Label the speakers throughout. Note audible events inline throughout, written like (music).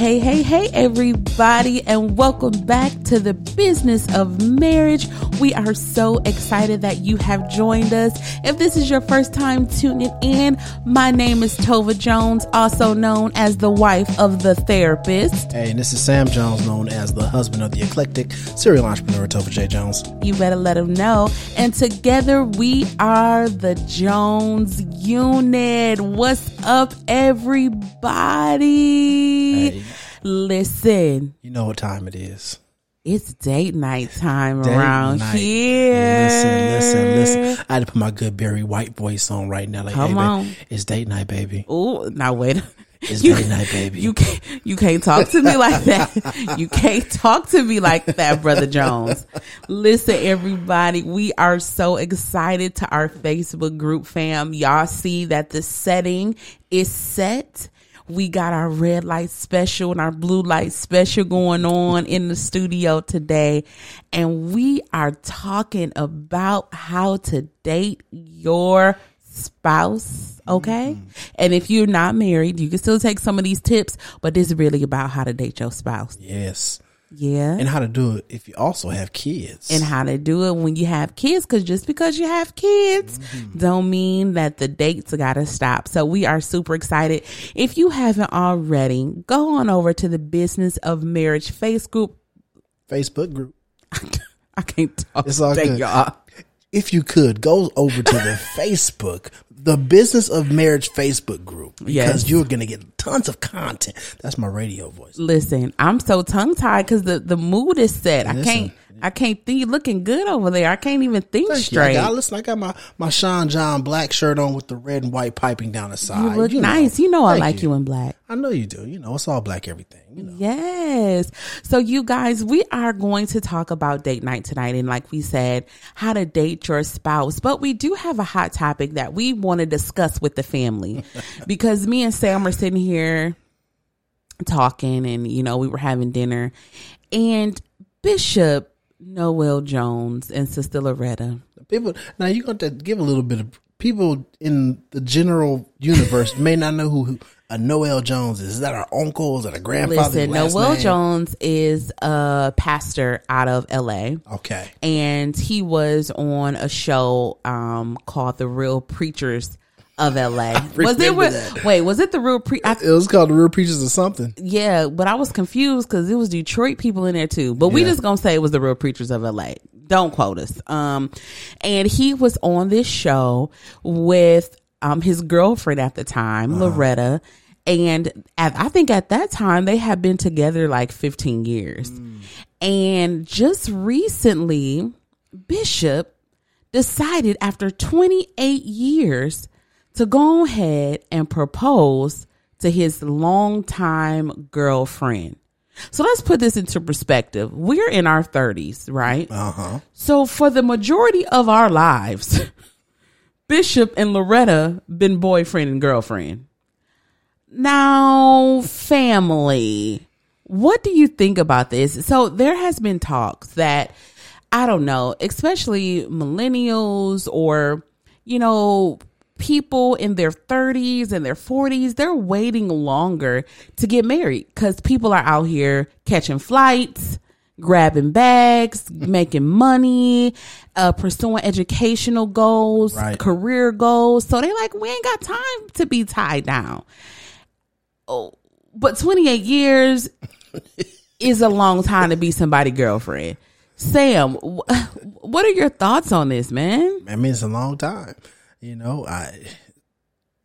Speaker 1: Hey, hey, hey, everybody, and welcome back to the business of marriage. We are so excited that you have joined us. If this is your first time tuning in, my name is Tova Jones, also known as the wife of the therapist.
Speaker 2: Hey, and this is Sam Jones, known as the husband of the eclectic serial entrepreneur Tova J. Jones.
Speaker 1: You better let them know. And together we are the Jones unit. What's up, everybody?
Speaker 2: Hey.
Speaker 1: Listen,
Speaker 2: You know what time it is.
Speaker 1: it's date night time
Speaker 2: Date
Speaker 1: around
Speaker 2: night.
Speaker 1: here.
Speaker 2: Listen, listen, listen. I had to put my good Barry White voice on right now. Like,
Speaker 1: Come
Speaker 2: hey,
Speaker 1: on.
Speaker 2: it's date night, baby.
Speaker 1: Oh, now wait.
Speaker 2: It's
Speaker 1: You-
Speaker 2: date night, baby.
Speaker 1: You can't, you can't talk to me like that. You can't talk to me like that, brother Jones. Listen, everybody, we are so excited to our Facebook group fam. Y'all see that the setting is set. We got our red light special and our blue light special going on in the studio today. And we are talking about how to date your spouse. Okay. Mm-hmm. And if you're not married, you can still take some of these tips, but this is really about how to date your spouse.
Speaker 2: yes.
Speaker 1: Yeah.
Speaker 2: And how to do it if you also have kids.
Speaker 1: and how to do it when you have kids because just because you have kids mm-hmm. don't mean that the dates gotta stop so we are super excited if you haven't already go on over to the business of marriage Facebook group
Speaker 2: Facebook group. (laughs)
Speaker 1: i can't talk
Speaker 2: It's all
Speaker 1: today,
Speaker 2: good.
Speaker 1: y'all
Speaker 2: If you could, go over to the (laughs) Facebook, the Business of Marriage Facebook group. Because
Speaker 1: Yes.
Speaker 2: you're going to get tons of content. That's my radio voice.
Speaker 1: listen i'm so tongue tied because the, the mood is set i can't i can't think you looking good over there i can't even think
Speaker 2: Thank you. I
Speaker 1: straight
Speaker 2: got, listen, I got my, my Sean John black shirt on with the red and white piping down the side.
Speaker 1: you look
Speaker 2: know.
Speaker 1: nice you know i
Speaker 2: Thank
Speaker 1: like you in black
Speaker 2: I know you do. You know, it's all black everything. You know.
Speaker 1: Yes. So you guys, we are going to talk about date night tonight. And like we said, how to date your spouse. But we do have a hot topic that we want to discuss with the family (laughs) because me and Sam are sitting here talking and, you know, we were having dinner and Bishop Noel Jones and Sister Loretta.
Speaker 2: People now you got to give a little bit of people in the general universe may not know who, who a Noel Jones is. Is that our uncle? Is that a grandfather?
Speaker 1: Listen, Noel Jones is a pastor out of LA.
Speaker 2: Okay.
Speaker 1: and he was on a show um called The Real Preachers of LA. was it
Speaker 2: that.
Speaker 1: wait, was it the real pre I,
Speaker 2: It was called the Real Preachers of something.
Speaker 1: yeah, but I was confused cuz it was Detroit people in there too. But we just going to say it was The Real Preachers of LA. Don't quote us. Um and he was on this show with um his girlfriend at the time, Loretta, and at, I think at that time they had been together like 15 years. And just recently, Bishop decided after 28 years to go ahead and propose to his longtime girlfriend. So let's put this into perspective. We're in our 30s, right?
Speaker 2: Uh huh.
Speaker 1: So for the majority of our lives, (laughs) Bishop and Loretta been boyfriend and girlfriend. Now, family, what do you think about this? So there has been talks that I don't know, especially millennials or you know, people in their 30s and their 40s, they're waiting longer to get married cuz people are out here catching flights, grabbing bags, (laughs) making money, uh, pursuing educational goals,
Speaker 2: Right.
Speaker 1: career goals. So they like, we ain't got time to be tied down. Oh, but 28 years (laughs) is a long time to be somebody's girlfriend. Sam, wh- (laughs) what are your thoughts on this, man?
Speaker 2: I mean, it's a long time. You know, I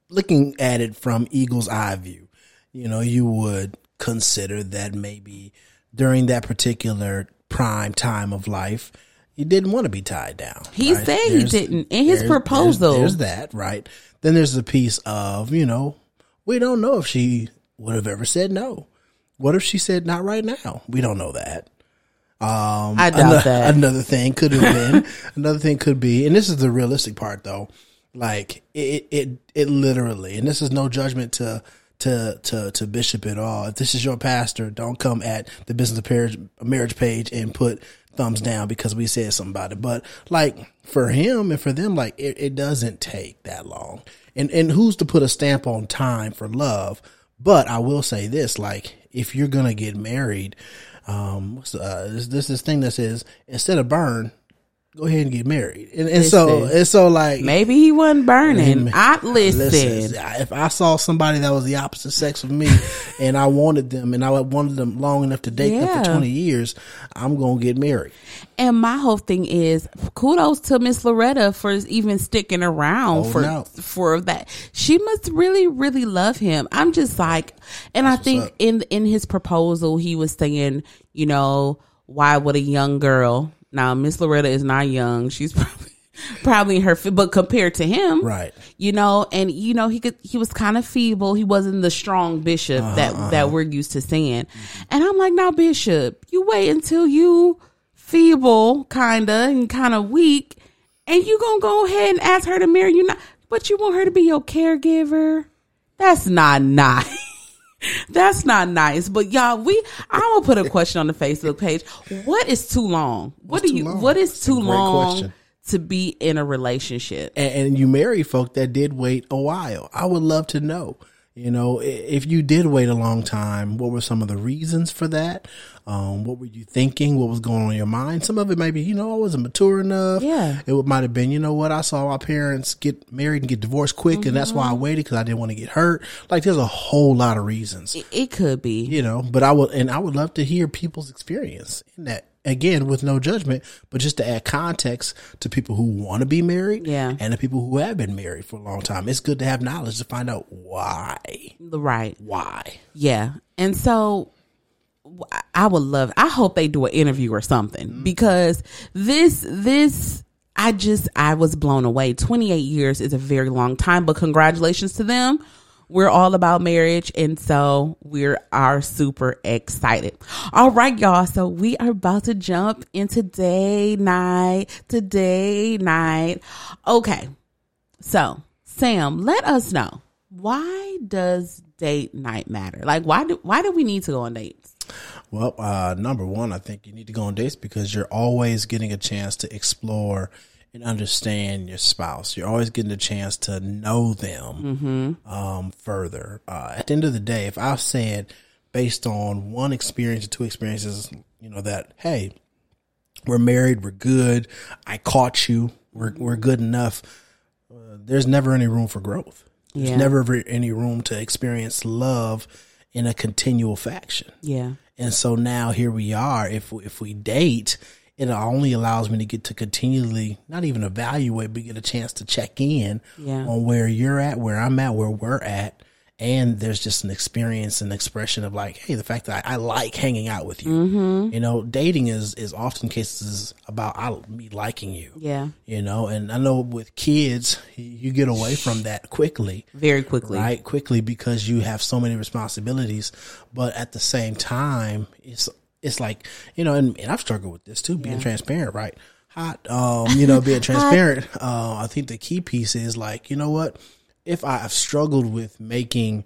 Speaker 2: looking at it from Eagle's eye view, you know, you would consider that maybe during that particular prime time of life, you didn't want to be tied down.
Speaker 1: He
Speaker 2: right?
Speaker 1: said he didn't in his
Speaker 2: there's-
Speaker 1: proposal.
Speaker 2: There's, there's that, right? Then there's the piece of, you know, we don't know if she would have ever said no. What if she said not right now? We don't know that. Um,
Speaker 1: I doubt
Speaker 2: another,
Speaker 1: that.
Speaker 2: Another thing could have been. (laughs) another thing could be, and this is the realistic part, though. Like it, it, it literally, and this is no judgment to to to to Bishop at all. If this is your pastor, don't come at the business of marriage, marriage page and put thumbs down because we said something about it. But like for him and for them, like it, it doesn't take that long. And and who's to put a stamp on time for love? But I will say this, like if you're gonna get married, um, uh, this, this this thing that says instead of burn, go ahead and get married. And, and so and so like
Speaker 1: Maybe he wasn't burning. I listen.
Speaker 2: Listen, if I saw somebody that was the opposite sex of me (laughs) and I wanted them and I wanted them long enough to date them for 20 years, I'm going to get married.
Speaker 1: And my whole thing is kudos to Miss Loretta for even sticking around
Speaker 2: Holding
Speaker 1: for
Speaker 2: out.
Speaker 1: for that. She must really really love him. I'm just like and I think
Speaker 2: up.
Speaker 1: in in his proposal he was saying, you know, why would a young girl now Miss Loretta is not young. She's (laughs) probably probably in her but compared to him,
Speaker 2: Right.
Speaker 1: you know and you know he could he was kind of feeble. He wasn't the strong bishop
Speaker 2: Uh-huh,
Speaker 1: that that we're used to seeing. And i'm like now bishop you wait until you feeble kinda and kind of weak and you gonna go ahead and ask her to marry you. Not but you want her to be your caregiver? That's not (laughs) nice That's not nice, but y'all, we I'm gonna put a (laughs) question on the Facebook page. What is too long? What
Speaker 2: What's
Speaker 1: do you?
Speaker 2: long?
Speaker 1: What is
Speaker 2: That's
Speaker 1: too long
Speaker 2: question.
Speaker 1: to be in a relationship?
Speaker 2: and, and you marry folk that did wait a while. I would love to know. You know, if you did wait a long time, what were some of the reasons for that? Um, what were you thinking? What was going on in your mind? Some of it maybe, you know, I wasn't mature enough.
Speaker 1: Yeah.
Speaker 2: It might have been, you know what? I saw my parents get married and get divorced quick, and that's why I
Speaker 1: Mm-hmm.
Speaker 2: waited because I didn't want to get hurt. Like, there's a whole lot of reasons
Speaker 1: It, it could be.
Speaker 2: you know but i would and i would love to hear people's experience in that again with no judgment but just to add context to people who want to be married
Speaker 1: Yeah.
Speaker 2: and the people who have been married for a long time it's good to have knowledge to find out why
Speaker 1: Right.
Speaker 2: why
Speaker 1: Yeah. And so I would love I hope they do an interview or something mm-hmm. because this this I just I was blown away. 28 years is a very long time, but congratulations to them. We're all about marriage and so we are super excited. All right, y'all. So we are about to jump into day night, today night. Okay. So, Sam, let us know why does date night matter? Like, why do why do we need to go on dates?
Speaker 2: well uh number one i think you need to go on dates because you're always getting a chance to explore and understand your spouse you're always getting a chance to know them um, further. Uh, at the end of the day, if I've said based on one experience or two experiences, you know, that, hey, we're married, we're good, I caught you, we're, we're good enough, uh, there's never any room for growth. There's
Speaker 1: Yeah.
Speaker 2: never any room to experience love in a continual fashion.
Speaker 1: Yeah.
Speaker 2: And so now here we are. If if we date, it only allows me to get to continually not even evaluate, but get a chance to check in
Speaker 1: Yeah.
Speaker 2: on where you're at, where I'm at, where we're at. And there's just an experience and expression of like, hey, the fact that I, I like hanging out with you.
Speaker 1: Mm-hmm.
Speaker 2: You know, dating is is often cases about I, me liking you.
Speaker 1: Yeah.
Speaker 2: You know, and I know with kids, you- you get away from that quickly
Speaker 1: Very quickly.
Speaker 2: right quickly because you have so many responsibilities but at the same time it's it's like you know and, and i've struggled with this too being transparent right? Hot um you know being (laughs) transparent uh i think the key piece is like you know what? If i've struggled with making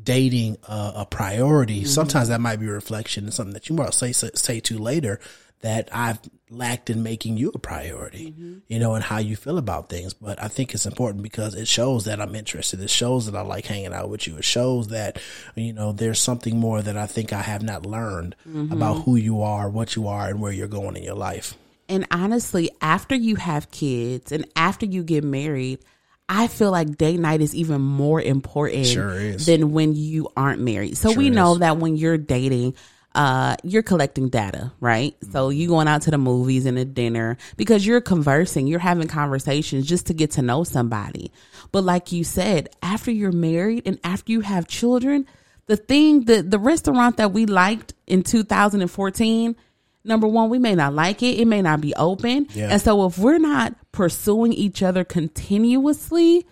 Speaker 2: dating a, a priority sometimes that might be a reflection and something that you might say, say to later that i've lacked in making you a priority mm-hmm. you know and how you feel about things but i think it's important because it shows that i'm interested it shows that i like hanging out with you it shows that you know there's something more that i think i have not learned mm-hmm. about who you are what you are and where you're going in your life
Speaker 1: And honestly, after you have kids and after you get married, I feel like date night is even more important
Speaker 2: Sure is.
Speaker 1: than when you aren't married. So we know
Speaker 2: is.
Speaker 1: that when you're dating, uh, you're collecting data, right? So you going out to the movies and a dinner because you're conversing, you're having conversations just to get to know somebody. But like you said, after you're married and after you have children, the thing the the restaurant that we liked in 2014 number one we may not like it it may not be open
Speaker 2: Yeah.
Speaker 1: and so if we're not pursuing each other continuously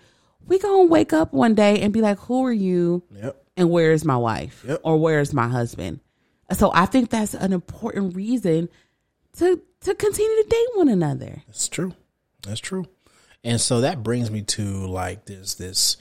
Speaker 1: we gonna wake up one day and be like who are you
Speaker 2: yep
Speaker 1: and where's my wife
Speaker 2: Yep.
Speaker 1: or where's my husband so i think that's an important reason to to continue to date one another
Speaker 2: That's true. That's true. And so that brings me to like this this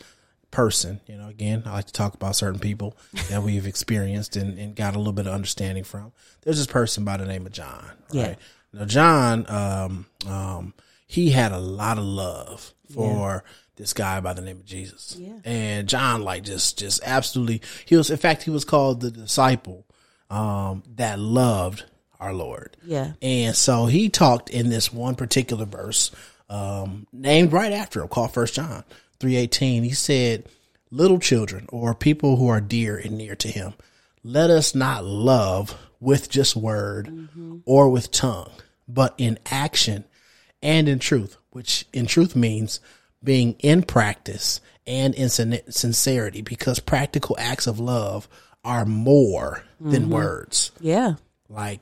Speaker 2: person, you know, again, I like to talk about certain people (laughs) that we've experienced and, and got a little bit of understanding from. There's this person by the name of John.
Speaker 1: Yeah.
Speaker 2: Right. Now John, um, um, he had a lot of love for this guy by the name of Jesus.
Speaker 1: Yeah.
Speaker 2: And John, like, just, just absolutely, he was, in fact, he was called the disciple, um, that loved our Lord.
Speaker 1: Yeah.
Speaker 2: And so he talked in this one particular verse, um, named right after him, called First John three eighteen. He said, "Little children, or people who are dear and near to Him, let us not love with just word or with tongue, but in action and in truth." Which in truth means being in practice and in sin- sincerity, because practical acts of love are more than mm-hmm. words.
Speaker 1: Yeah.
Speaker 2: like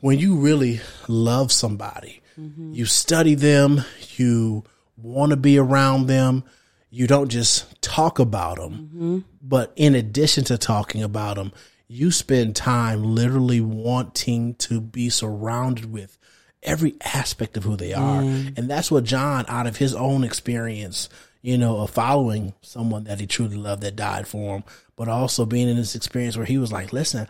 Speaker 2: when you really love somebody, mm-hmm. you study them, you want to be around them, you don't just talk about them, mm-hmm. but in addition to talking about them, you spend time literally wanting to be surrounded with every aspect of who they are. And that's what John, out of his own experience, you know, of following someone that he truly loved that died for him, but also being in this experience where he was like, listen,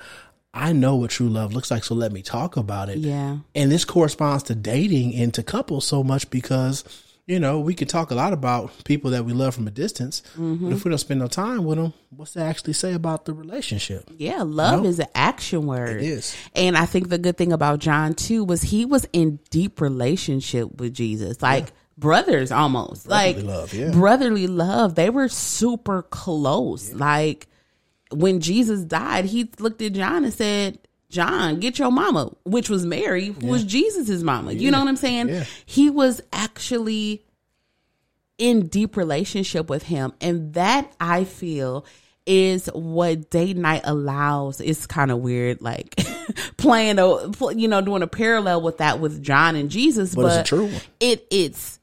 Speaker 2: I know what true love looks like, so let me talk about it.
Speaker 1: Yeah.
Speaker 2: And this corresponds to dating and to couples so much because, you know, we can talk a lot about people that we love from a distance, but if we don't spend no time with them, what's that actually say about the relationship?
Speaker 1: Yeah, love
Speaker 2: No.
Speaker 1: is an action word.
Speaker 2: It is.
Speaker 1: And I think the good thing about John too was he was in deep relationship with Jesus. Like brothers almost. like
Speaker 2: love, yeah.
Speaker 1: brotherly love. They were super close. Like when Jesus died, he looked at John and said, John, get your mama, which was Mary, who was Jesus's mama. You know what I'm saying?
Speaker 2: Yeah.
Speaker 1: He was actually in deep relationship with him and that i feel is what date night allows it's kind of weird like (laughs) playing a you know doing a parallel with that with john and jesus
Speaker 2: But
Speaker 1: but,
Speaker 2: it's true
Speaker 1: it it's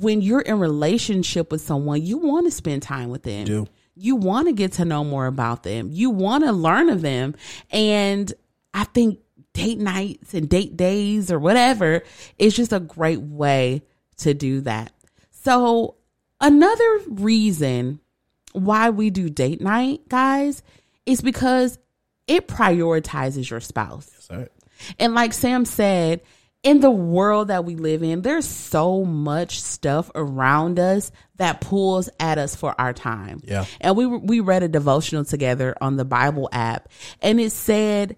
Speaker 1: when you're in relationship with someone you want to spend time with them
Speaker 2: do.
Speaker 1: you want to get to know more about them you want to learn of them and i think date nights and date days or whatever is just a great way to do that so, another reason why we do date night, guys, is because it prioritizes your spouse.
Speaker 2: Sorry.
Speaker 1: And like Sam said, in the world that we live in, there's so much stuff around us that pulls at us for our time.
Speaker 2: Yeah.
Speaker 1: And we we read a devotional together on the Bible app, and it said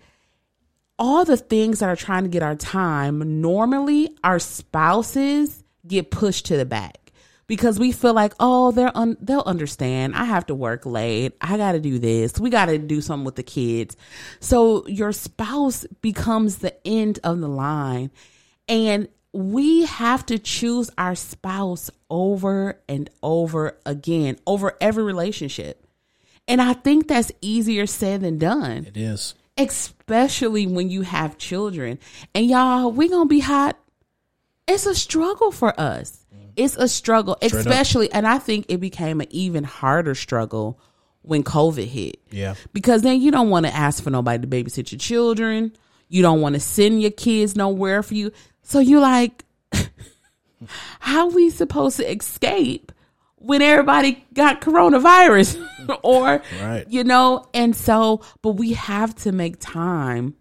Speaker 1: all the things that are trying to get our time, normally our spouses get pushed to the back because we feel like, oh, they're un- they'll understand. I have to work late. I got to do this. We got to do something with the kids. So your spouse becomes the end of the line. And we have to choose our spouse over and over again, over every relationship. And I think that's easier said than done
Speaker 2: It is.
Speaker 1: especially when you have children. And y'all, we gonna be hot. It's a struggle for us. It's a struggle,
Speaker 2: up.
Speaker 1: especially, and I think it became an even harder struggle when COVID hit.
Speaker 2: Yeah.
Speaker 1: Because then you don't want to ask for nobody to babysit your children. You don't want to send your kids nowhere for you. So you like, (laughs) how we supposed to escape when everybody got coronavirus (laughs) or
Speaker 2: Right.
Speaker 1: you know and so but we have to make time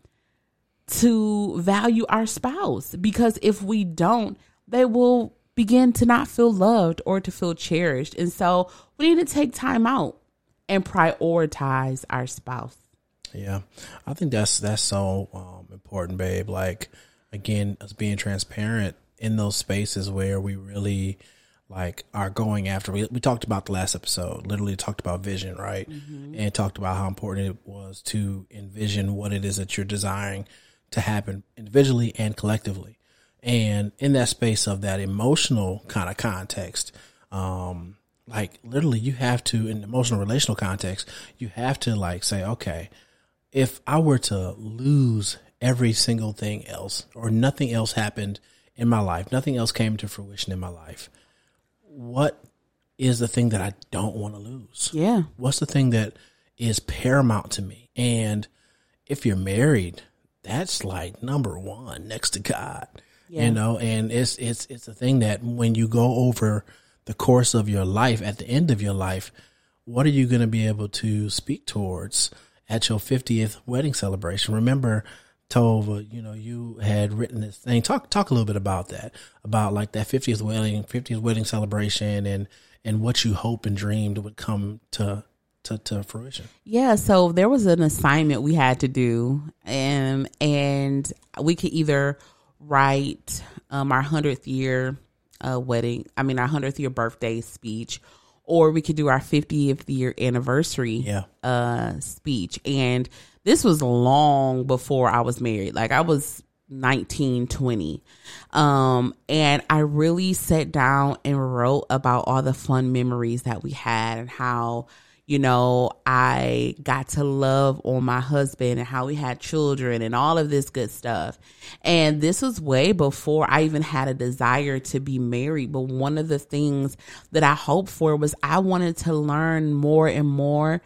Speaker 1: to value our spouse because if we don't they will begin to not feel loved or to feel cherished and so we need to take time out and prioritize our spouse
Speaker 2: Yeah, I think that's that's so um, important, babe. Like again, us being transparent in those spaces where we really like are going after. We, we talked about the last episode. Literally talked about vision, right? And talked about how important it was to envision what it is that you're desiring to happen individually and collectively. And in that space of that emotional kind of context, um, like literally you have to in emotional relational context, you have to like say, okay, if I were to lose every single thing else or nothing else happened in my life, nothing else came to fruition in my life, what is the thing that I don't want to lose?
Speaker 1: yeah
Speaker 2: What's the thing that is paramount to me? And if you're married, that's like number one next to God.
Speaker 1: Yeah.
Speaker 2: You know, and it's it's it's a thing that when you go over the course of your life, at the end of your life, what are you going to be able to speak towards at your 50th wedding celebration? Remember, Tova, you know, you had written this thing. Talk talk a little bit about that, about like that 50th wedding, 50th wedding celebration, and and what you hope and dreamed would come to to, to fruition.
Speaker 1: Yeah, so there was an assignment we had to do, and and we could either write um, our hundredth year uh, wedding, I mean our hundredth year birthday speech, or we could do our fiftieth year anniversary
Speaker 2: Yeah.
Speaker 1: uh, speech. And this was long before I was married. Like I was 19, 20. Um, and I really sat down and wrote about all the fun memories that we had and how, you know, I got to love on my husband and how we had children and all of this good stuff. And this was way before I even had a desire to be married. But one of the things that I hoped for was I wanted to learn more and more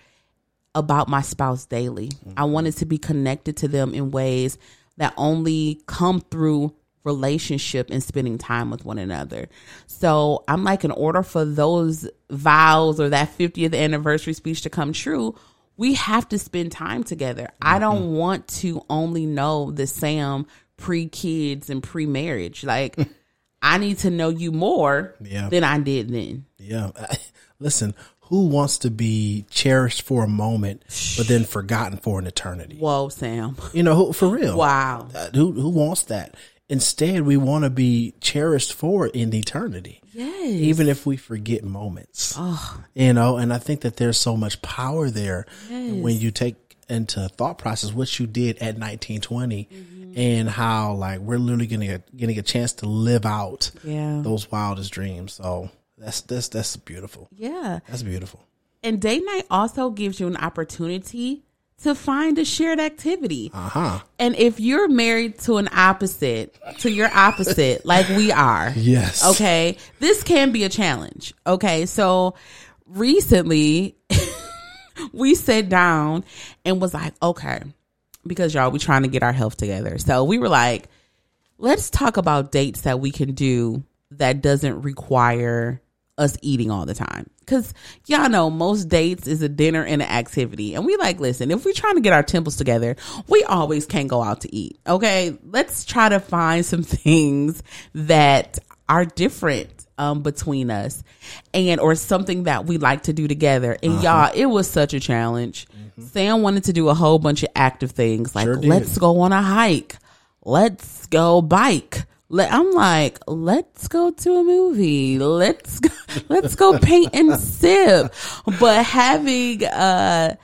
Speaker 1: about my spouse daily. I mm-hmm. wanted to be connected to them in ways that only come through relationship and spending time with one another. So I'm like, in order for those vows or that 50th anniversary speech to come true, we have to spend time together. I mm-hmm. don't want to only know the Sam pre kids and pre marriage. Like, (laughs) I need to know you more
Speaker 2: Yeah.
Speaker 1: than I did then.
Speaker 2: Yeah. Listen, who wants to be cherished for a moment, but then forgotten for an eternity?
Speaker 1: Whoa, Sam.
Speaker 2: You know, who, for real.
Speaker 1: Wow.
Speaker 2: Uh, who who wants that? Instead, we want to be cherished for in eternity.
Speaker 1: Yes.
Speaker 2: Even if we forget moments.
Speaker 1: Oh,
Speaker 2: You know, and I think that there's so much power there when you take into thought process what you did at 1920
Speaker 1: Mm-hmm.
Speaker 2: and how like we're literally getting a getting a chance to live out
Speaker 1: yeah.
Speaker 2: those wildest dreams. So that's that's that's beautiful.
Speaker 1: Yeah.
Speaker 2: That's beautiful.
Speaker 1: And date night also gives you an opportunity to find a shared activity.
Speaker 2: Uh huh.
Speaker 1: And if you're married to an opposite, to your opposite, (laughs) like we are,
Speaker 2: Yes.
Speaker 1: okay, this can be a challenge. Okay. So recently (laughs) we sat down and was like, okay, because y'all, we trying to get our health together. So we were like, let's talk about dates that we can do that doesn't require us eating all the time. Cause y'all know most dates is a dinner and an activity. And we like, listen, if we're trying to get our temples together, we always can't go out to eat. Okay. Let's try to find some (laughs) things that are different um, between us and or something that we like to do together. And y'all, it was such a challenge. Sam wanted to do a whole bunch of active things like
Speaker 2: Sure
Speaker 1: let's go on a hike. Let's go bike. Let, I'm like, let's go to a movie. Let's go, (laughs) let's go paint and sip. But having, uh,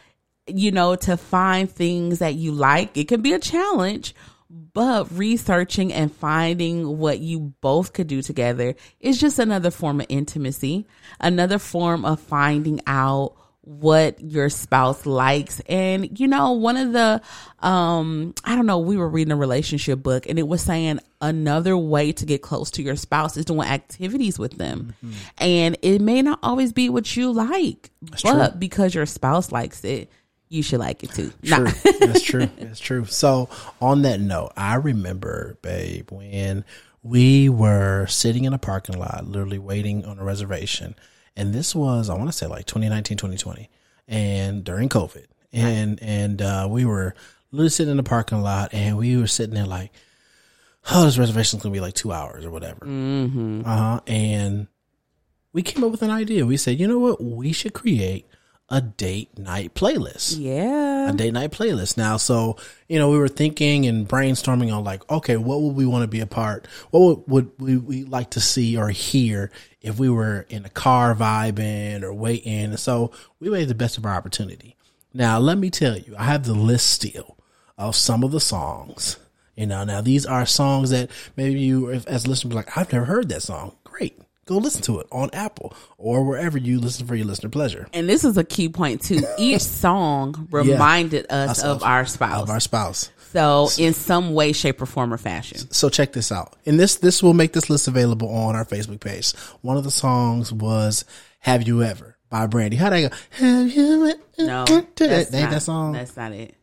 Speaker 1: you know, to find things that you like, it can be a challenge. But researching and finding what you both could do together is just another form of intimacy, another form of finding out what your spouse likes. And, you know, one of the, um, I don't know, we were reading a relationship book and it was saying another way to get close to your spouse is doing activities with them. And it may not always be what you like, but because your spouse likes it, you should like it too.
Speaker 2: True.
Speaker 1: Nah.
Speaker 2: That's true. (laughs) That's true. So on that note, I remember, babe, when we were sitting in a parking lot, literally waiting on a reservation. And this was, I want to say like 2019, 2020 and during COVID. And, and, uh, we were literally sitting in the parking lot and we were sitting there like, oh, this reservation's going to be like two hours or whatever.
Speaker 1: hmm
Speaker 2: Uh huh. And we came up with an idea. We said, you know what? We should create a date night playlist
Speaker 1: Yeah.
Speaker 2: a date night playlist now. So, you know, we were thinking and brainstorming on like, okay, what would we want to be a part? What would, would we, we like to see or hear if we were in a car vibing or waiting? And so we made the best of our opportunity. Now, let me tell you, I have the list still of some of the songs. You know, now these are songs that maybe you, if, as listeners, be like, I've never heard that song. Great. Go listen to it on Apple or wherever you listen for your listener pleasure.
Speaker 1: And this is a key point too. (laughs) Each song reminded us
Speaker 2: Us
Speaker 1: of,
Speaker 2: of-
Speaker 1: our spouse.
Speaker 2: Of our spouse.
Speaker 1: so in some way, shape, or form or fashion.
Speaker 2: so check this out. And this this will make this list available on our Facebook page. One of the songs was "Have You Ever" by Brandy. How'd I go? Have you ever?
Speaker 1: No,
Speaker 2: that, (laughs)
Speaker 1: that's
Speaker 2: that,
Speaker 1: not,
Speaker 2: that song.
Speaker 1: That's not it.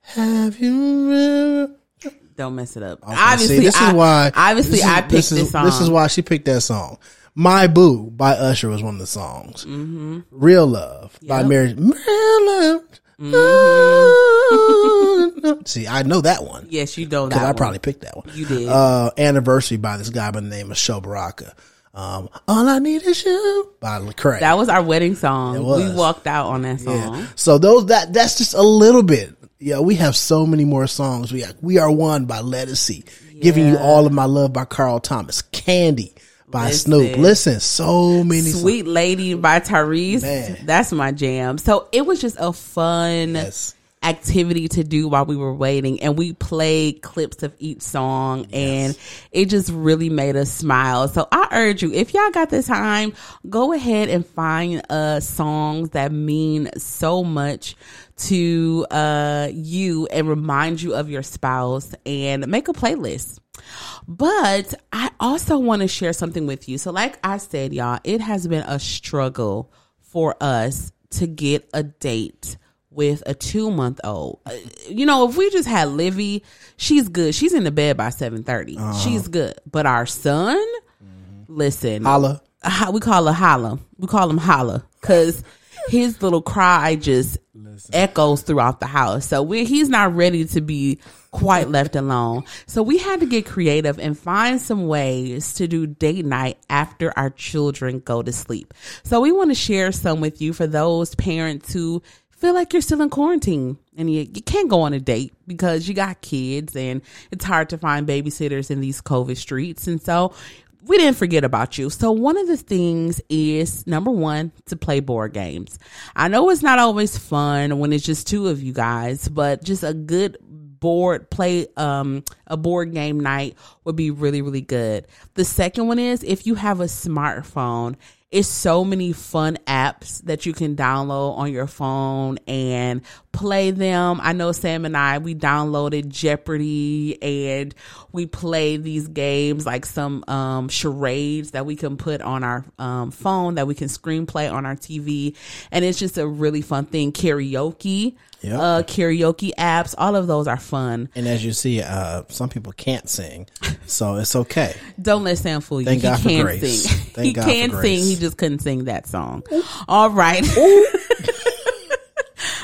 Speaker 2: Have you ever?
Speaker 1: Don't mess it up.
Speaker 2: Okay,
Speaker 1: obviously,
Speaker 2: see, this
Speaker 1: I,
Speaker 2: is why.
Speaker 1: Obviously,
Speaker 2: this is-
Speaker 1: I picked
Speaker 2: this,
Speaker 1: this, song.
Speaker 2: This is why she picked that song. "My Boo" by Usher was one of the songs. Mm-hmm. "Real Love" by
Speaker 1: Yep.
Speaker 2: Mary. Real Love. (laughs) See, I know that one
Speaker 1: Yes, you know that.
Speaker 2: because I
Speaker 1: one.
Speaker 2: probably picked that one.
Speaker 1: You did.
Speaker 2: Uh, anniversary by this guy by the name of Sho Baraka. Um, all I need is you by Lecrae.
Speaker 1: That was our wedding song. We walked out on that song.
Speaker 2: Yeah. So those that that's just a little bit. Yeah, we have so many more songs. We we are one by Lettucey, giving you all of my love by Carl Thomas, Candy by
Speaker 1: Listen.
Speaker 2: Snoop. Listen, so many songs.
Speaker 1: Sweet Lady by Tyrese.
Speaker 2: Man.
Speaker 1: That's my jam. So it was just a fun
Speaker 2: Yes.
Speaker 1: Activity to do while we were waiting. And we played clips of each song and it just really made us smile. So I urge you, if y'all got the time, go ahead and find uh songs that mean so much to uh you and remind you of your spouse and make a playlist. But I also want to share something with you. So, like I said, y'all, it has been a struggle for us to get a date with a two month old. Uh, You know, if we just had Livy, she's good. She's in the bed by seven She's good. But our son, listen,
Speaker 2: Holla.
Speaker 1: we call her holla. We call him holla because his little cry just echoes throughout the house. So we he's not ready to be quite left alone. So we had to get creative and find some ways to do date night after our children go to sleep. So we want to share some with you for those parents who feel like you're still in quarantine and you, you can't go on a date because you got kids and it's hard to find babysitters in these COVID streets. And so we didn't forget about you. So one of the things is number one, to play board games. I know it's not always fun when it's just two of you guys, but just a good board play um a board game night would be really really good. The second one is if you have a smartphone, it's so many fun apps that you can download on your phone and play them. I know Sam and I we downloaded Jeopardy and we play these games like some um charades that we can put on our um phone that we can screenplay on our TV and it's just a really fun thing. Karaoke,
Speaker 2: Yep.
Speaker 1: uh karaoke apps, all of those are fun.
Speaker 2: And as you see, uh, some people can't sing, so it's okay.
Speaker 1: Don't let Sam fool you.
Speaker 2: Thank
Speaker 1: he
Speaker 2: God for
Speaker 1: can
Speaker 2: grace.
Speaker 1: sing.
Speaker 2: Thank
Speaker 1: he
Speaker 2: God for
Speaker 1: can sing. He just couldn't sing that song. All right. (laughs)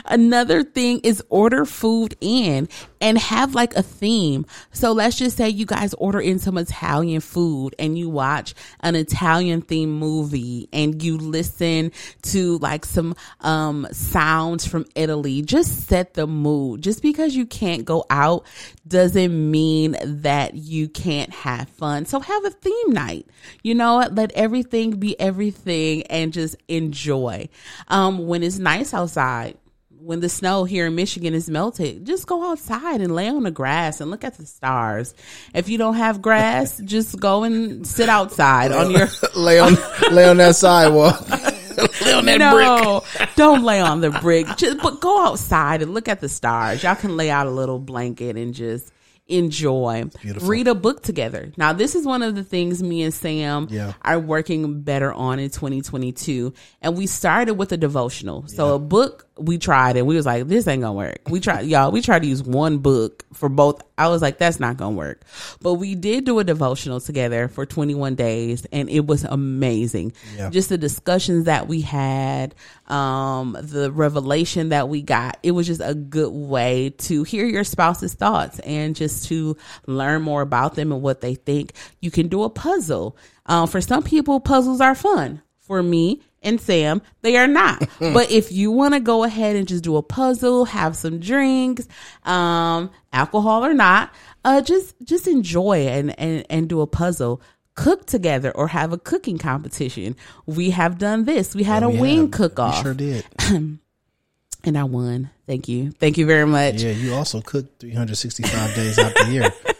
Speaker 1: Another thing is order food in and have like a theme. So let's just say you guys order in some Italian food and you watch an Italian themed movie and you listen to like some um sounds from Italy. Just set the mood. Just because you can't go out doesn't mean that you can't have fun. So have a theme night. You know? Let everything be everything and just enjoy. Um when it's nice outside, when the snow here in Michigan is melted, just go outside and lay on the grass and look at the stars. If you don't have grass, (laughs) just go and sit outside on your (laughs)
Speaker 2: lay on lay on that sidewalk. (laughs) lay on that brick.
Speaker 1: no, don't lay on the brick. Just but go outside and look at the stars. Y'all can lay out a little blanket and just enjoy. Read a book together. Now, this is one of the things me and Sam
Speaker 2: Yeah.
Speaker 1: are working better on in 2022. And we started with a devotional. So a book we tried and we was like, this ain't gonna work. We tried, y'all, we tried to use one book for both. I was like, that's not gonna work. But we did do a devotional together for 21 days and it was amazing.
Speaker 2: Yeah.
Speaker 1: Just the discussions that we had, um, the revelation that we got. It was just a good way to hear your spouse's thoughts and just to learn more about them and what they think. You can do a puzzle. Um, for some people, puzzles are fun. For me and Sam, they are not. (laughs) but if you want to go ahead and just do a puzzle, have some drinks, um, alcohol or not, uh, just just enjoy and and and do a puzzle. Cook together or have a cooking competition. We have done this. We had a
Speaker 2: We
Speaker 1: wing
Speaker 2: have.
Speaker 1: cook off
Speaker 2: sure did. (clears throat)
Speaker 1: and I won. Thank you. Thank you very much.
Speaker 2: Yeah, you also cook 365 days out the year. (laughs)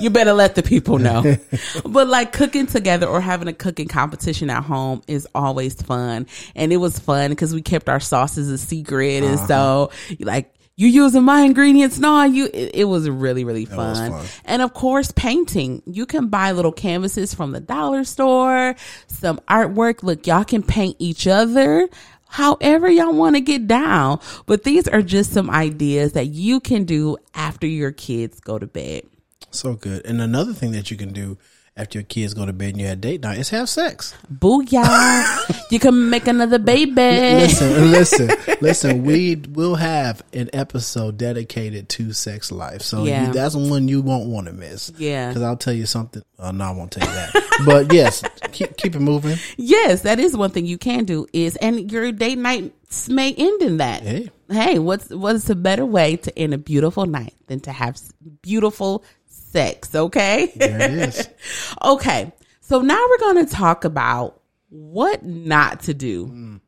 Speaker 1: You better let the people know. (laughs) but like cooking together or having a cooking competition at home is always fun. And it was fun because we kept our sauces a secret. And uh-huh. so like, you using my ingredients? No, you, it, it was really, really
Speaker 2: was
Speaker 1: fun.
Speaker 2: fun.
Speaker 1: And of course, painting. You can buy little canvases from the dollar store, some artwork. Look, y'all can paint each other however y'all want to get down. But these are just some ideas that you can do after your kids go to bed.
Speaker 2: So good. And another thing that you can do after your kids go to bed and you had date night is have sex.
Speaker 1: Booyah. (laughs) you can make another baby.
Speaker 2: Listen, listen, listen. We will have an episode dedicated to sex life, so
Speaker 1: Yeah.
Speaker 2: you, that's one you won't want to miss.
Speaker 1: Yeah.
Speaker 2: because I'll tell you something. Uh, no, I won't tell you that. but yes, keep keep it moving.
Speaker 1: Yes, that is one thing you can do is and your date nights may end in that.
Speaker 2: Hey.
Speaker 1: Hey, what's what's a better way to end a beautiful night than to have beautiful sex, okay?
Speaker 2: There it is. (laughs)
Speaker 1: okay. So now we're going to talk about what not to do mm.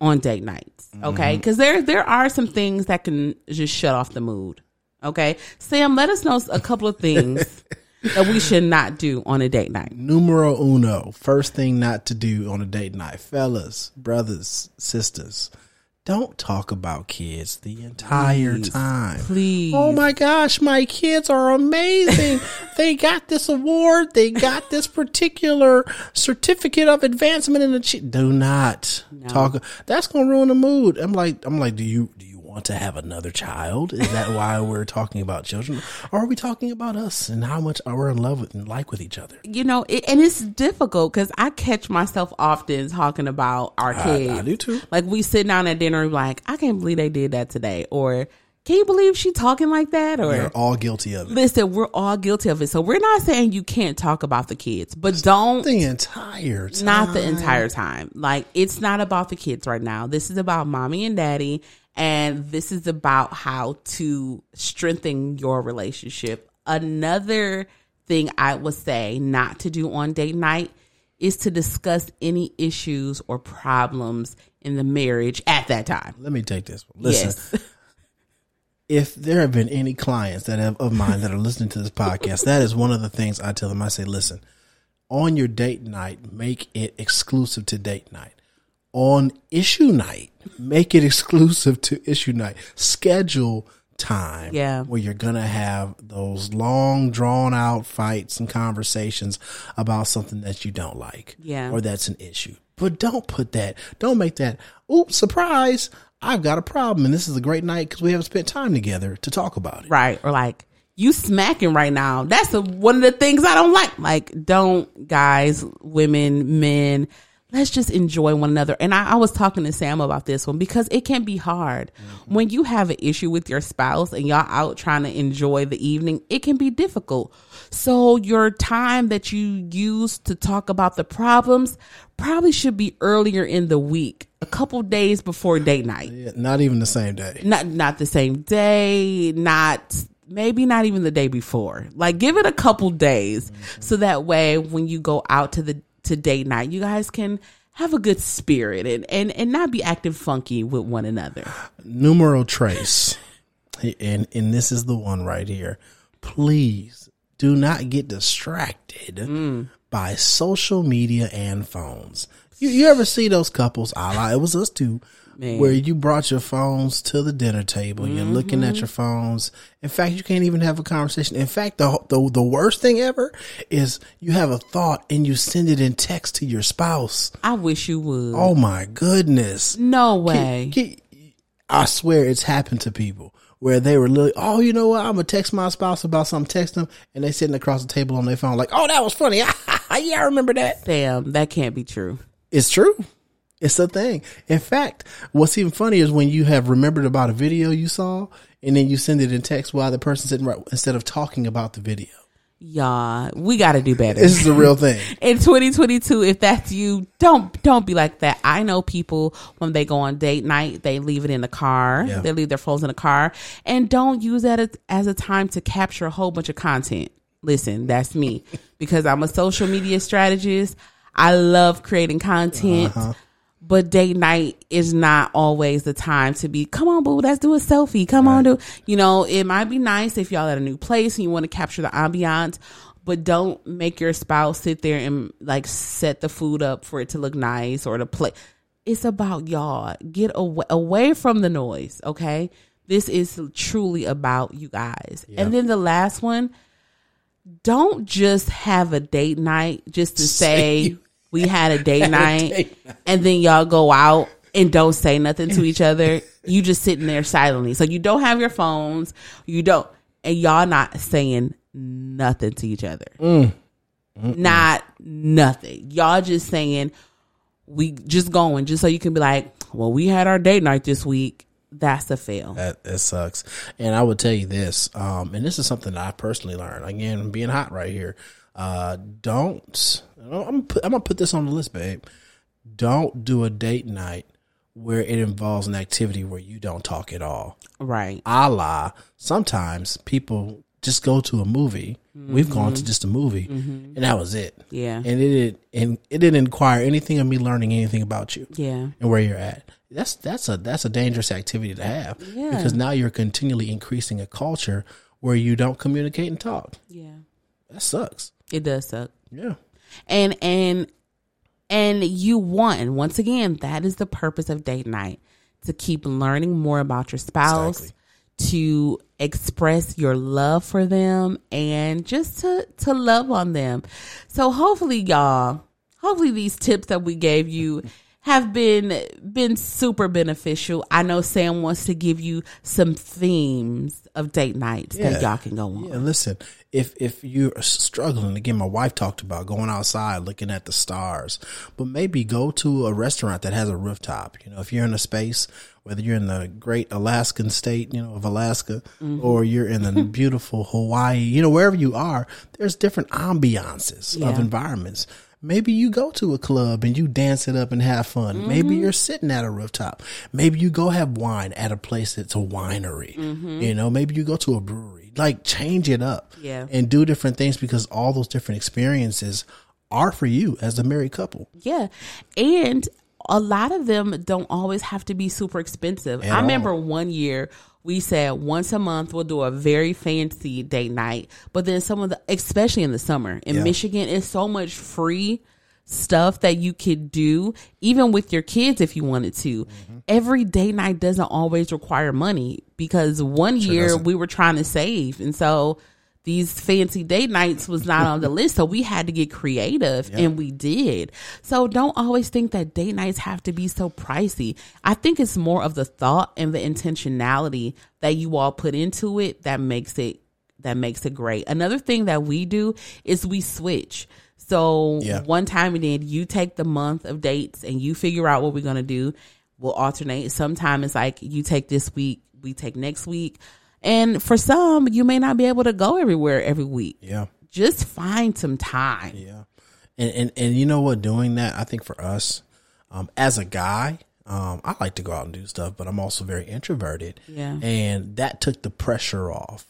Speaker 1: on date nights, mm-hmm. okay? Cuz there there are some things that can just shut off the mood. Okay? Sam, let us know a couple of things (laughs) that we should not do on a date night.
Speaker 2: Numero uno. First thing not to do on a date night, fellas, brothers, sisters. Don't talk about kids the entire
Speaker 1: Please.
Speaker 2: time.
Speaker 1: Please.
Speaker 2: Oh my gosh, my kids are amazing. (laughs) they got this award. They got this particular certificate of advancement in the ch- do not talk. That's going to ruin the mood. I'm like I'm like do you do you want to have another child? Is that why (laughs) we're talking about children? Or are we talking about us and how much we're in love with and like with each other?
Speaker 1: you know, it, and it's difficult because I catch myself often talking about our kids.
Speaker 2: I do too.
Speaker 1: Like we sit down at dinner, and like, I can't believe they did that today, or can you believe she talking like that, or
Speaker 2: We're all guilty of it.
Speaker 1: listen, we're all guilty of it. So we're not saying you can't talk about the kids, but don't.
Speaker 2: The entire time.
Speaker 1: Not the entire time. Like it's not about the kids right now. This is about mommy and daddy, and this is about how to strengthen your relationship. Another thing I would say not to do on date night is to discuss any issues or problems in the marriage at that time.
Speaker 2: Let me take this one. Listen,
Speaker 1: Yes. (laughs)
Speaker 2: if there have been any clients that have of mine that are listening to this podcast, that is one of the things I tell them. I say, listen, on your date night, make it exclusive to date night. On issue night, make it (laughs) exclusive to issue night. Schedule time
Speaker 1: Yeah.
Speaker 2: where you're gonna have those long drawn out fights and conversations about something that you don't like
Speaker 1: Yeah.
Speaker 2: or that's an issue but don't put that don't make that oops surprise i've got a problem and this is a great night because we haven't spent time together to talk about it
Speaker 1: Right. Or like, you smacking right now. That's a, one of the things I don't like. Like, don't guys, women, men, let's just enjoy one another. And I, I was talking to Sam about this one because it can be hard mm-hmm. when you have an issue with your spouse and y'all out trying to enjoy the evening. It can be difficult. So your time that you use to talk about the problems probably should be earlier in the week, a couple days before date night
Speaker 2: Yeah, not even the same day
Speaker 1: not not the same day, not maybe not even the day before. Like give it a couple days mm-hmm. so that way when you go out to the to date night, you guys can have a good spirit and and and not be acting funky with one another.
Speaker 2: numero trace. And and this is the one right here. Please do not get distracted by social media and phones. You, you ever see those couples a la, it was us too
Speaker 1: Man.
Speaker 2: where you brought your phones to the dinner table you're looking at mm-hmm. your phones in fact you can't even have a conversation in fact the, the the worst thing ever is you have a thought and you send it in text to your spouse
Speaker 1: I wish you would.
Speaker 2: oh my goodness
Speaker 1: no way.
Speaker 2: Get- I swear it's happened to people where they were literally, oh, you know what? I'm gonna text my spouse about something, text them, and they're sitting across the table on their phone, like, oh, that was funny. (laughs) yeah, I remember that.
Speaker 1: Damn, that can't be true.
Speaker 2: It's true. It's a thing. In fact, what's even funny is when you have remembered about a video you saw, and then you send it in text while the person's sitting right instead of talking about the video.
Speaker 1: Y'all, we got to do better.
Speaker 2: This is the real thing. (laughs)
Speaker 1: in 2022 if that's you don't don't be like that i know people when they go on date night they leave it in the car
Speaker 2: Yeah.
Speaker 1: they leave their phones in the car and don't use that as, as a time to capture a whole bunch of content listen that's me (laughs) because i'm a social media strategist i love creating content uh-huh. But date night is not always the time to be come on boo let's do a selfie. Come on do you know it might be nice if y'all at a new place and you want to capture the ambiance but don't make your spouse sit there and like set the food up for it to look nice or to play. It's about y'all. Get away, away from the noise okay? This is truly about you guys. And then the last one don't just have a date night just to (laughs) say we had a (laughs) date night
Speaker 2: date
Speaker 1: and then y'all go out and don't say nothing to each other. You just sitting there silently. So you don't have your phones, you don't and y'all not saying nothing to each other. not nothing. Y'all just saying we just going just so you can be like, well, we had our date night this week. That's a fail.
Speaker 2: That that sucks. And I would tell you this, um, and this is something that I personally learned. Again, being hot right here. Uh, don't. I'm gonna, put, I'm gonna put this on the list, babe. Don't do a date night where it involves an activity where you don't talk at all.
Speaker 1: Right.
Speaker 2: A la sometimes people just go to a movie. We've gone to just a movie, mm-hmm. and that was it.
Speaker 1: Yeah.
Speaker 2: And it didn't, and it didn't inquire anything of me learning anything about you
Speaker 1: Yeah.
Speaker 2: and where you're at. That's that's a that's a dangerous activity to have
Speaker 1: Yeah.
Speaker 2: because now you're continually increasing a culture where you don't communicate and talk.
Speaker 1: Yeah.
Speaker 2: That sucks.
Speaker 1: It does suck.
Speaker 2: Yeah.
Speaker 1: And and and you want once again that is the purpose of date night to keep learning more about your spouse
Speaker 2: Exactly.
Speaker 1: to express your love for them and just to to love on them so hopefully y'all hopefully these tips that we gave you have been been super beneficial i know sam wants to give you some themes of date nights that y'all can go on
Speaker 2: Yeah, listen, if if you're struggling, again, my wife talked about going outside, looking at the stars, but maybe go to a restaurant that has a rooftop. You know, if you're in a space, whether you're in the great Alaskan state, you know, of Alaska, mm-hmm. or you're in the (laughs) beautiful Hawaii, you know, wherever you are, there's different ambiances of environments. Maybe you go to a club and you dance it up and have fun. Maybe mm-hmm. you're sitting at a rooftop. Maybe you go have wine at a place that's a winery. Mm-hmm. You know, maybe you go to a brewery. Like change it up
Speaker 1: Yeah.
Speaker 2: and do different things because all those different experiences are for you as a married couple.
Speaker 1: Yeah. And a lot of them don't always have to be super expensive.
Speaker 2: At
Speaker 1: I remember
Speaker 2: all.
Speaker 1: one year we said once a month we'll do a very fancy date night, but then some of the, especially in the summer in
Speaker 2: Yeah.
Speaker 1: Michigan, it's so much free stuff that you could do even with your kids if you wanted to.
Speaker 2: Mm-hmm.
Speaker 1: Every date night doesn't always require money because one year
Speaker 2: doesn't.
Speaker 1: we were trying to save and so these fancy date nights was not on the (laughs) list so we had to get creative and we did. So don't always think that date nights have to be so pricey. I think it's more of the thought and the intentionality that you all put into it that makes it that makes it great. Another thing that we do is we switch. So
Speaker 2: Yeah.
Speaker 1: one time we did you take the month of dates and you figure out what we're going to do. We'll alternate. Sometimes it's like you take this week we take next week and for some you may not be able to go everywhere every week
Speaker 2: Yeah.
Speaker 1: just find some time
Speaker 2: Yeah. And, and, and you know what, doing that, I think for us, um, as a guy, um, I like to go out and do stuff, but I'm also very introverted.
Speaker 1: Yeah.
Speaker 2: And that took the pressure off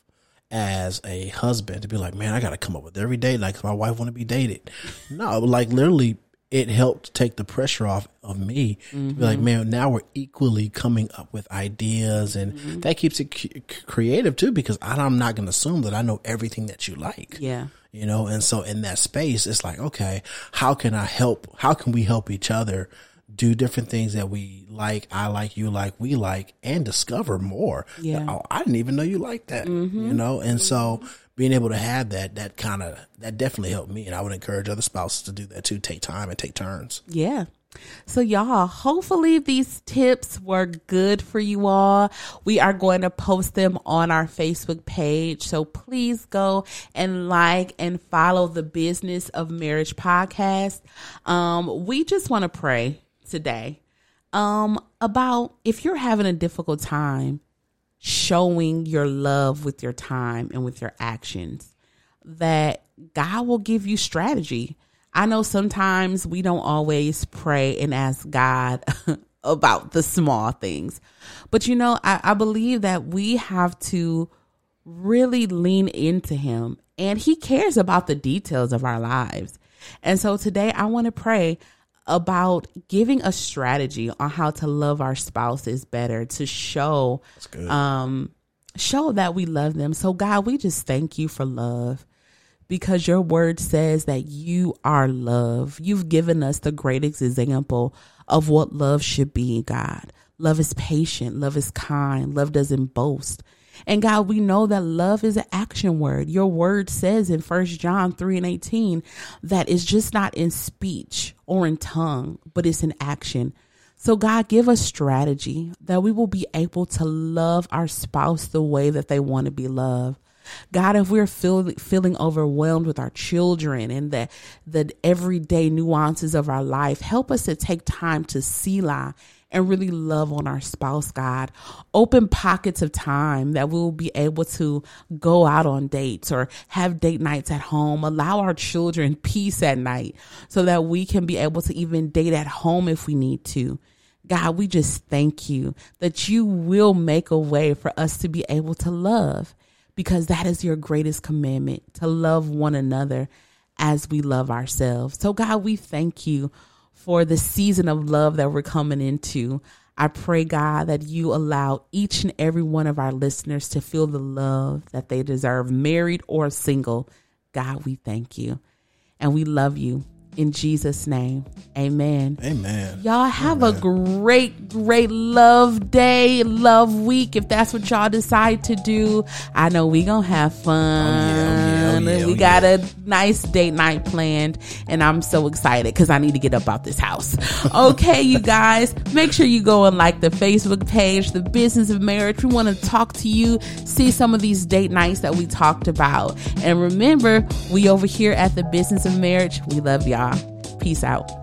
Speaker 2: as a husband to be like, man, I got to come up with every day. Like my wife want to be dated. (laughs) No, like literally it helped take the pressure off of me to be like, mm-hmm. man, now we're equally coming up with ideas. And mm-hmm. that keeps it c- creative too, because I'm not going to assume that I know everything that you like
Speaker 1: yeah.
Speaker 2: you know? And so in that space it's like okay how can i help how can we help each other do different things that we like i like you like we like and discover more
Speaker 1: Yeah.
Speaker 2: oh, i didn't even know you like that you know and so being able to have that that kind of that definitely helped me and i would encourage other spouses to do that too take time and take turns
Speaker 1: Yeah. So, y'all, hopefully these tips were good for you all. We are going to post them on our Facebook page. So, please go and like and follow the Bizness of Marriage podcast. Um, we just want to pray today um, about if you're having a difficult time showing your love with your time and with your actions that God will give you strategy. I know sometimes we don't always pray and ask God (laughs) about the small things, but you know, I, I believe that we have to really lean into Him and He cares about the details of our lives. And so today I want to pray about giving a strategy on how to love our spouses better to show um show that we love them. So God, we just thank you for love because your word says that you are love. You've given us the greatest example of what love should be, God. Love is patient, love is kind, love doesn't boast. And God, we know that love is an action word. Your word says in First John 3 and 18 that it's just not in speech or in tongue, but it's in action. So, God, give us strategy that we will be able to love our spouse the way that they want to be loved. God, if we're feel, feeling overwhelmed with our children and the, the everyday nuances of our life, help us to take time to Selah and really love on our spouse, God. Open pockets of time that we'll be able to go out on dates or have date nights at home. Allow our children peace at night so that we can be able to even date at home if we need to. God, we just thank you that you will make a way for us to be able to love because that is your greatest commandment to love one another as we love ourselves. So, God, we thank you for the season of love that we're coming into. I pray, God, that you allow each and every one of our listeners to feel the love that they deserve, married or single. God, we thank you and we love you in Jesus' name. Amen.
Speaker 2: Amen.
Speaker 1: Y'all have Amen. a great, great love day, love week. If that's what y'all decide to do, I know we gonna have fun. Oh, yeah, oh, yeah, oh, yeah, we oh, got a nice date night planned, and I'm so excited because I need to get up out this house. (laughs) Okay, you guys, make sure you go and like the Facebook page, the Bizness of Marriage. We want to talk to you, see some of these date nights that we talked about, and remember, we over here at the Bizness of Marriage, we love y'all. Peace out.